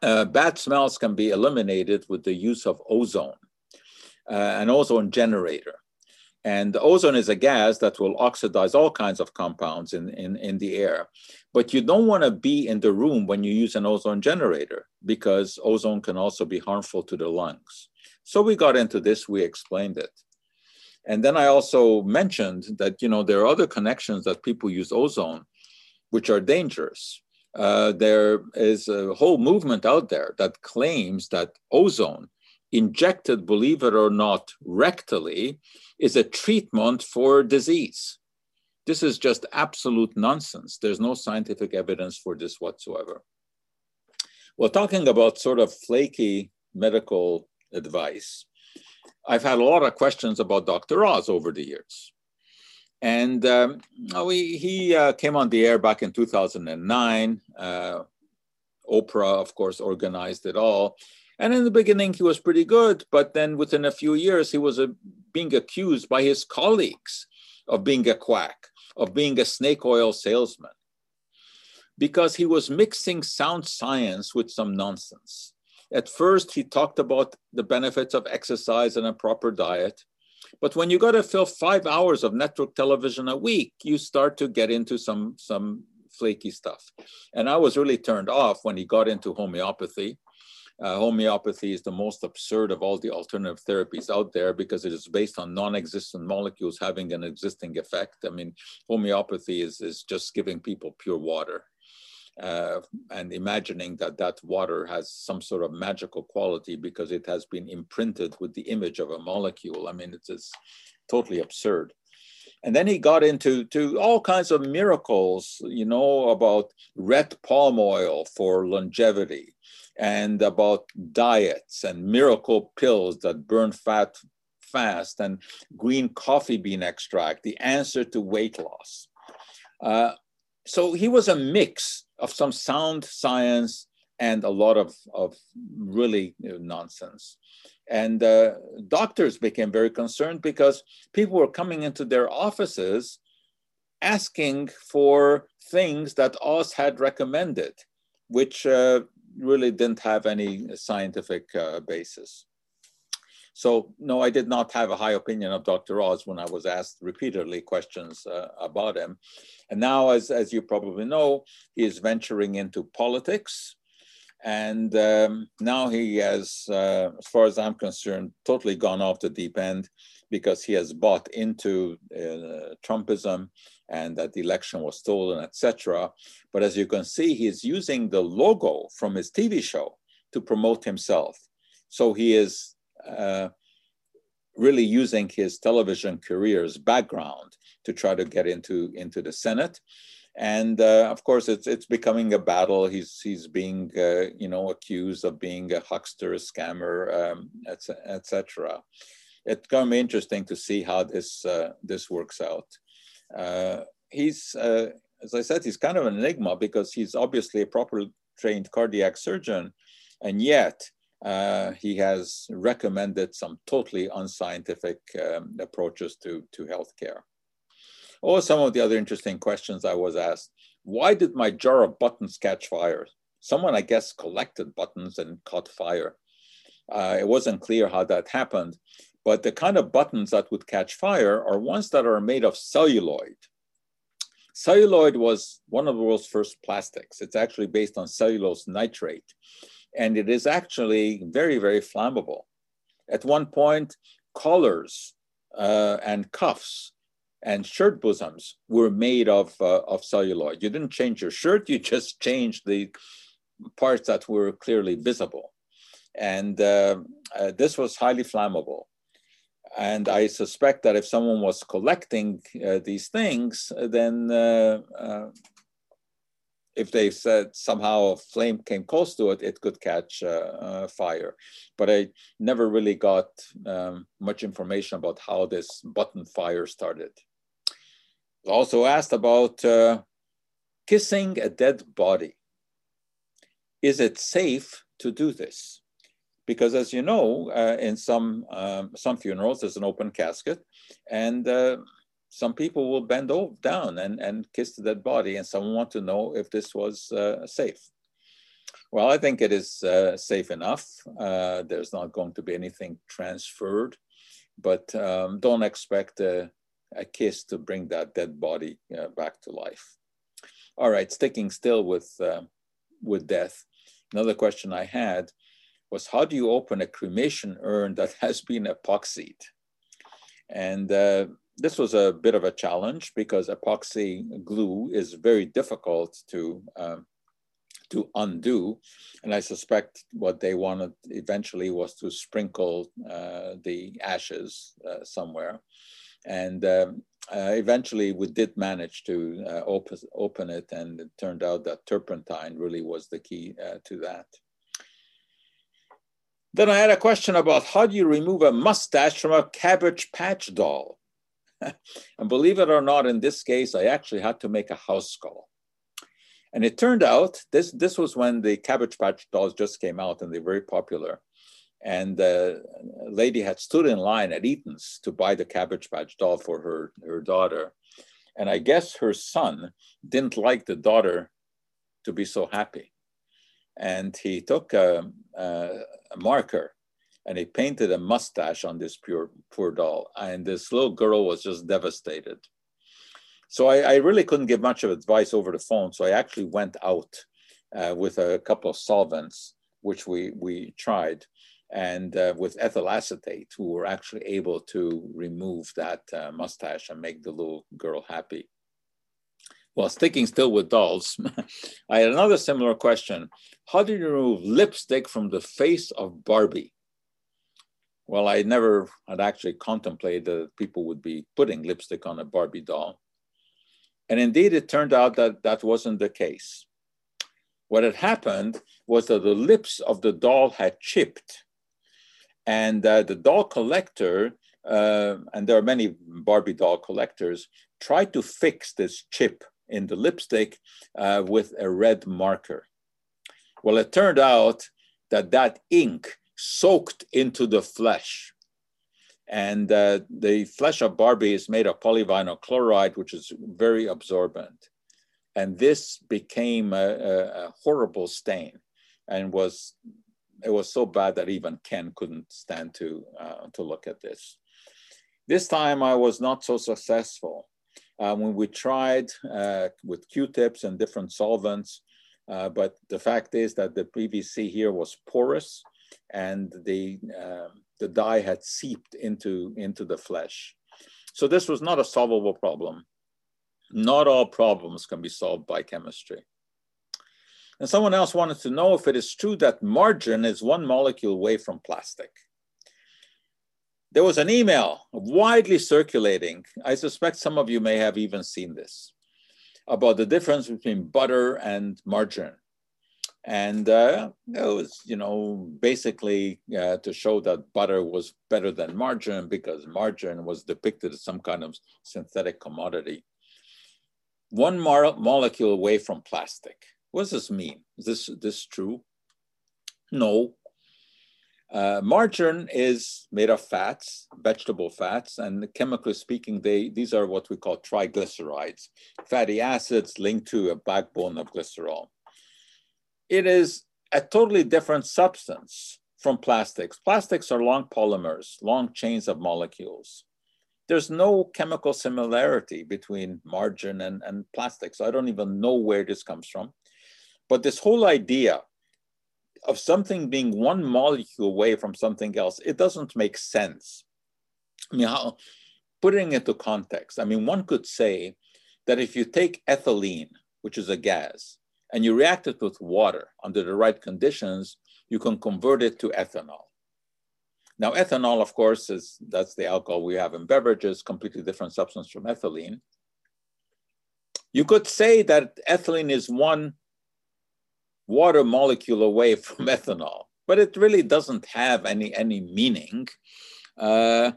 Uh, bad smells can be eliminated with the use of ozone, uh, an ozone generator. And ozone is a gas that will oxidize all kinds of compounds in, in, in the air. But you don't want to be in the room when you use an ozone generator because ozone can also be harmful to the lungs. So we got into this, we explained it. And then I also mentioned that, you know, there are other connections that people use ozone, which are dangerous. Uh, there is a whole movement out there that claims that ozone injected, believe it or not, rectally, is a treatment for disease. This is just absolute nonsense. There's no scientific evidence for this whatsoever. Well, talking about sort of flaky medical advice, I've had a lot of questions about Dr. Oz over the years. And um, we, he uh, came on the air back in 2009. Uh, Oprah, of course, organized it all. And in the beginning, he was pretty good. But then within a few years, he was uh, being accused by his colleagues of being a quack, of being a snake oil salesman, because he was mixing sound science with some nonsense. At first, he talked about the benefits of exercise and a proper diet. But when you got to fill five hours of network television a week, you start to get into some, some flaky stuff. And I was really turned off when he got into homeopathy. Uh, homeopathy is the most absurd of all the alternative therapies out there because it is based on non-existent molecules having an existing effect. I mean, homeopathy is, is just giving people pure water uh, and imagining that that water has some sort of magical quality because it has been imprinted with the image of a molecule. I mean, it's, it's totally absurd. And then he got into to all kinds of miracles, you know, about red palm oil for longevity and about diets and miracle pills that burn fat fast and green coffee bean extract, the answer to weight loss. Uh, so he was a mix of some sound science and a lot of, of really you know, nonsense. And uh, doctors became very concerned because people were coming into their offices asking for things that Oz had recommended, which uh, really didn't have any scientific uh, basis. So, no, I did not have a high opinion of Dr. Oz when I was asked repeatedly questions uh, about him. And now, as, as you probably know, he is venturing into politics. And um, now he has, uh, as far as I'm concerned, totally gone off the deep end because he has bought into uh, Trumpism and that the election was stolen, etc. But as you can see, he is using the logo from his TV show to promote himself. So he is uh, really using his television career's background to try to get into, into the Senate. And uh, of course, it's it's becoming a battle. He's he's being uh, you know accused of being a huckster, a scammer, um, etc. Et it's going to be interesting to see how this uh, this works out. Uh, he's uh, as I said, he's kind of an enigma because he's obviously a properly trained cardiac surgeon, and yet uh, he has recommended some totally unscientific um, approaches to, to healthcare. Or some of the other interesting questions I was asked. Why did my jar of buttons catch fire? Someone, I guess, collected buttons and caught fire. Uh, it wasn't clear how that happened, but the kind of buttons that would catch fire are ones that are made of celluloid. Celluloid was one of the world's first plastics. It's actually based on cellulose nitrate and it is actually very, very flammable. At one point, collars uh, and cuffs and shirt bosoms were made of, uh, of celluloid. You didn't change your shirt, you just changed the parts that were clearly visible. And uh, uh this was highly flammable. And I suspect that if someone was collecting uh, these things, then uh, if they said somehow a flame came close to it, it could catch uh, uh, fire. But I never really got um, much information about how this button fire started. Also asked about uh, kissing a dead body. Is it safe to do this? Because as you know, uh, in some, um, some funerals, there's an open casket and uh, some people will bend over, down and, and kiss the dead body, and some want to know if this was uh, safe. Well, I think it is uh, safe enough. Uh, there's not going to be anything transferred, but um, don't expect a, a, kiss to bring that dead body uh, back to life. All right, sticking still with, uh, with death. Another question I had was how do you open a cremation urn that has been epoxied? And uh, this was a bit of a challenge because epoxy glue is very difficult to, um, to undo. And I suspect what they wanted eventually was to sprinkle uh, the ashes uh, somewhere. And um, uh, eventually we did manage to uh, open, open it and it turned out that turpentine really was the key uh, to that. Then I had a question about how do you remove a mustache from a Cabbage Patch doll? and believe it or not, in this case, I actually had to make a house call. And it turned out this this was when the Cabbage Patch dolls just came out and they're very popular. And uh, a lady had stood in line at Eaton's to buy the Cabbage Patch doll for her, her daughter. And I guess her son didn't like the daughter to be so happy. And he took a, a, a marker and he painted a mustache on this pure, poor doll. And this little girl was just devastated. So I, I, really couldn't give much of advice over the phone. So I actually went out uh, with a couple of solvents, which we, we tried, and uh, with ethyl acetate, who were actually able to remove that uh, mustache and make the little girl happy. Well, sticking still with dolls, I had another similar question. How do you remove lipstick from the face of Barbie? Well, I never had actually contemplated that people would be putting lipstick on a Barbie doll. And indeed, it turned out that that wasn't the case. What had happened was that the lips of the doll had chipped. And uh, the doll collector, uh, and there are many Barbie doll collectors, tried to fix this chip in the lipstick uh, with a red marker. Well, it turned out that that ink soaked into the flesh and uh, the flesh of Barbie is made of polyvinyl chloride, which is very absorbent. And this became a, a, horrible stain and was it was so bad that even Ken couldn't stand to, uh, to look at this. This time I was not so successful. Uh, when we tried uh, with Q-tips and different solvents, uh, but the fact is that the PVC here was porous and the um, the dye had seeped into, into the flesh. So this was not a solvable problem. Not all problems can be solved by chemistry. And someone else wanted to know if it is true that margarine is one molecule away from plastic. There was an email widely circulating. I suspect some of you may have even seen this about the difference between butter and margarine and uh, it was you know basically uh, to show that butter was better than margarine because margarine was depicted as some kind of synthetic commodity. One molecule away from plastic. What does this mean? Is this this true? No. Uh, margarine is made of fats, vegetable fats, and chemically speaking, they these are what we call triglycerides, fatty acids linked to a backbone of glycerol it is a totally different substance from plastics. Plastics are long polymers, long chains of molecules. There's no chemical similarity between margarine and, and plastics. I don't even know where this comes from. But this whole idea of something being one molecule away from something else, it doesn't make sense. I mean, how, putting it into context, I mean, one could say that if you take ethylene, which is a gas, and you react it with water under the right conditions, you can convert it to ethanol. Now, ethanol, of course, is that's the alcohol we have in beverages, completely different substance from ethylene. You could say that ethylene is one water molecule away from ethanol, but it really doesn't have any, any meaning. Uh,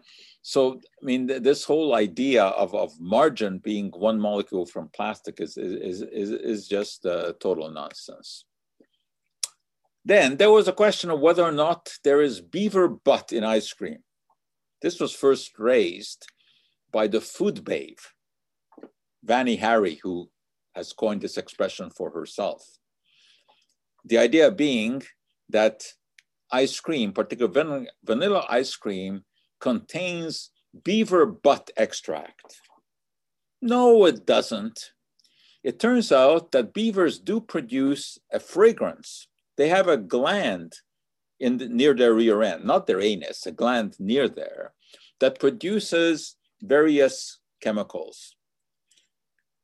so, I mean, th- this whole idea of, of margarine being one molecule from plastic is, is, is, is just uh, total nonsense. Then there was a question of whether or not there is beaver butt in ice cream. This was first raised by the food babe, Vani Hari, who has coined this expression for herself. The idea being that ice cream, particularly vanilla ice cream, contains beaver butt extract. No, it doesn't. It turns out that beavers do produce a fragrance. They have a gland in the, near their rear end, not their anus, a gland near there that produces various chemicals.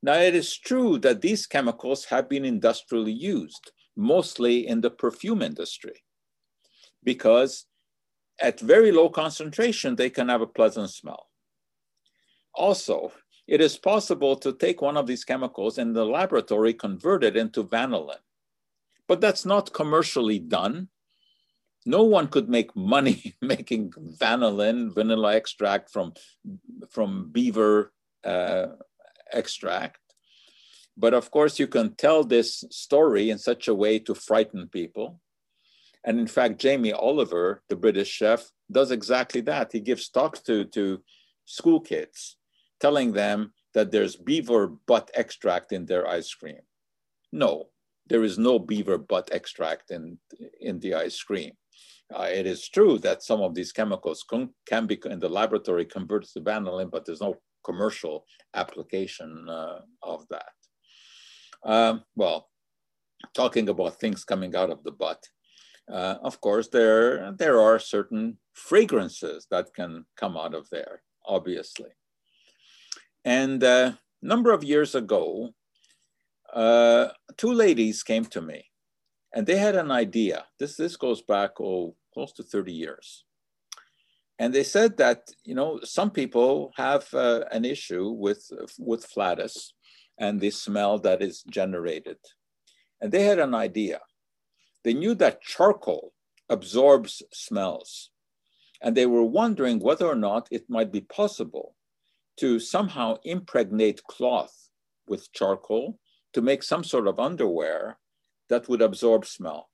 Now, it is true that these chemicals have been industrially used. mostly in the perfume industry, because at very low concentration, they can have a pleasant smell. Also, it is possible to take one of these chemicals in the laboratory, convert it into vanillin. But that's not commercially done. No one could make money making vanillin, vanilla extract from, from beaver uh, extract. But of course, you can tell this story in such a way to frighten people. And in fact, Jamie Oliver, the British chef, does exactly that. He gives talks to, to school kids, telling them that there's beaver butt extract in their ice cream. No, there is no beaver butt extract in, in the ice cream. Uh, it is true that some of these chemicals can, can be in the laboratory converted to vanillin, but there's no commercial application uh, of that. Um, well, talking about things coming out of the butt, uh, of course, there, there are certain fragrances that can come out of there, obviously. And a uh, number of years ago, uh, two ladies came to me and they had an idea. This, this goes back, oh, close to 30 years. And they said that, you know, some people have uh, an issue with, with flatus and the smell that is generated. And they had an idea. They knew that charcoal absorbs smells. And they were wondering whether or not it might be possible to somehow impregnate cloth with charcoal to make some sort of underwear that would absorb smell.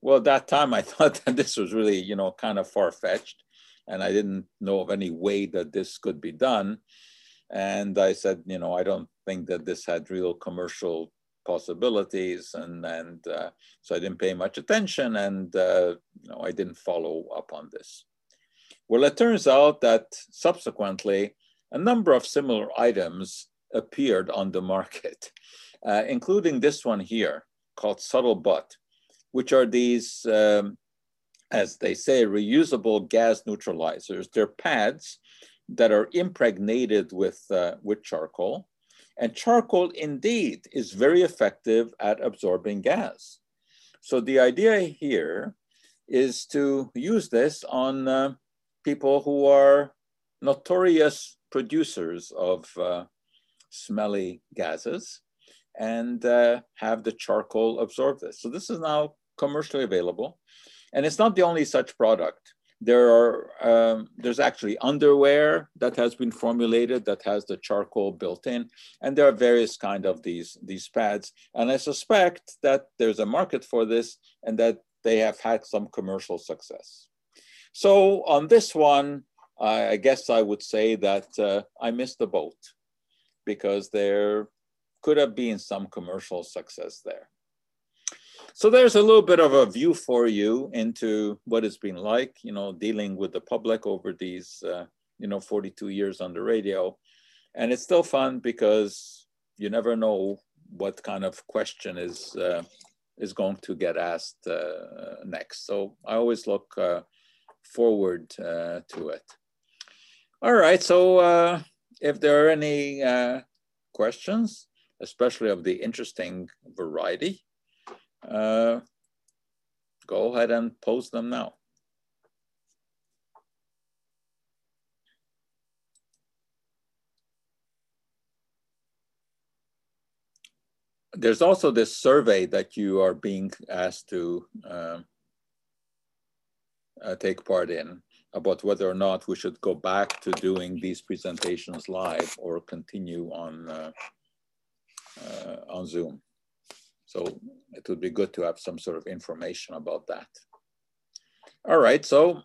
Well, at that time, I thought that this was really, you know, kind of far fetched. And I didn't know of any way that this could be done. And I said, you know, I don't think that this had real commercial possibilities. And, and uh, so I didn't pay much attention and, uh, you know, I didn't follow up on this. Well, it turns out that subsequently, a number of similar items appeared on the market, uh, including this one here called Subtle Butt, which are these, um, as they say, reusable gas neutralizers. They're pads that are impregnated with, uh, with charcoal. And charcoal indeed is very effective at absorbing gas. So the idea here is to use this on uh, people who are notorious producers of uh, smelly gases and uh, have the charcoal absorb this. So this is now commercially available. And it's not the only such product. There are, um, there's actually underwear that has been formulated that has the charcoal built in. And there are various kind of these, these pads. And I suspect that there's a market for this and that they have had some commercial success. So on this one, I guess I would say that uh, I missed the boat because there could have been some commercial success there. So there's a little bit of a view for you into what it's been like, you know, dealing with the public over these, uh, you know, 42 years on the radio. And it's still fun because you never know what kind of question is uh, is going to get asked uh, next. So I always look uh, forward uh, to it. All right, so uh, if there are any questions, especially of the interesting variety, uh, go ahead and post them now. There's also this survey that you are being asked to uh, uh, take part in about whether or not we should go back to doing these presentations live or continue on, uh, uh on Zoom. So it would be good to have some sort of information about that. All right, so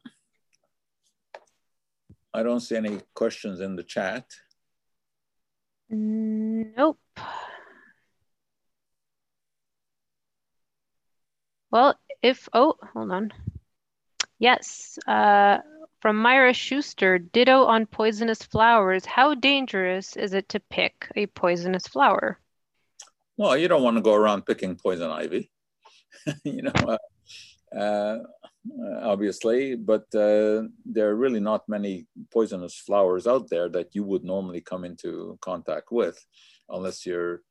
I don't see any questions in the chat. Nope. Well, if, oh, hold on. Yes, uh, from Myra Schuster, ditto on poisonous flowers. How dangerous is it to pick a poisonous flower? Well, you don't want to go around picking poison ivy, you know, uh, uh, obviously, but uh, there are really not many poisonous flowers out there that you would normally come into contact with unless you're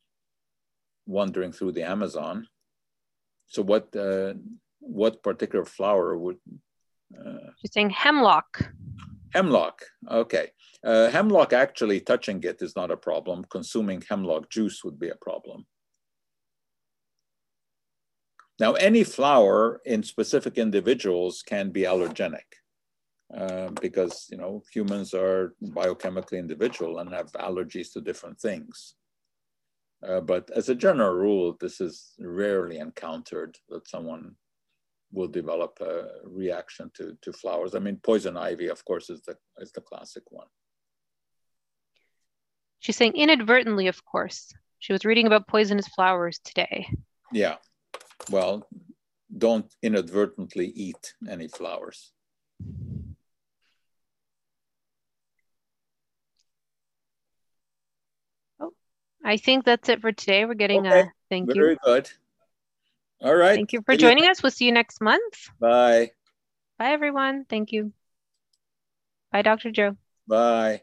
wandering through the Amazon. so what uh, what particular flower would? Uh, She's saying hemlock. Hemlock. Okay. Uh, hemlock actually touching it is not a problem. Consuming hemlock juice would be a problem. Now, any flower in specific individuals can be allergenic uh, because you know humans are biochemically individual and have allergies to different things. Uh, but as a general rule, this is rarely encountered that someone will develop a reaction to, to flowers. I mean, poison ivy, of course, is the, is the classic one. She's saying inadvertently, of course. She was reading about poisonous flowers today. Yeah. Well, don't inadvertently eat any flowers. Oh, I think that's it for today. We're getting uh, okay. a thank Very you. Very good. All right. Thank you for joining us. We'll see you next month. Bye. Bye, everyone. Thank you. Bye, Dr. Joe. Bye.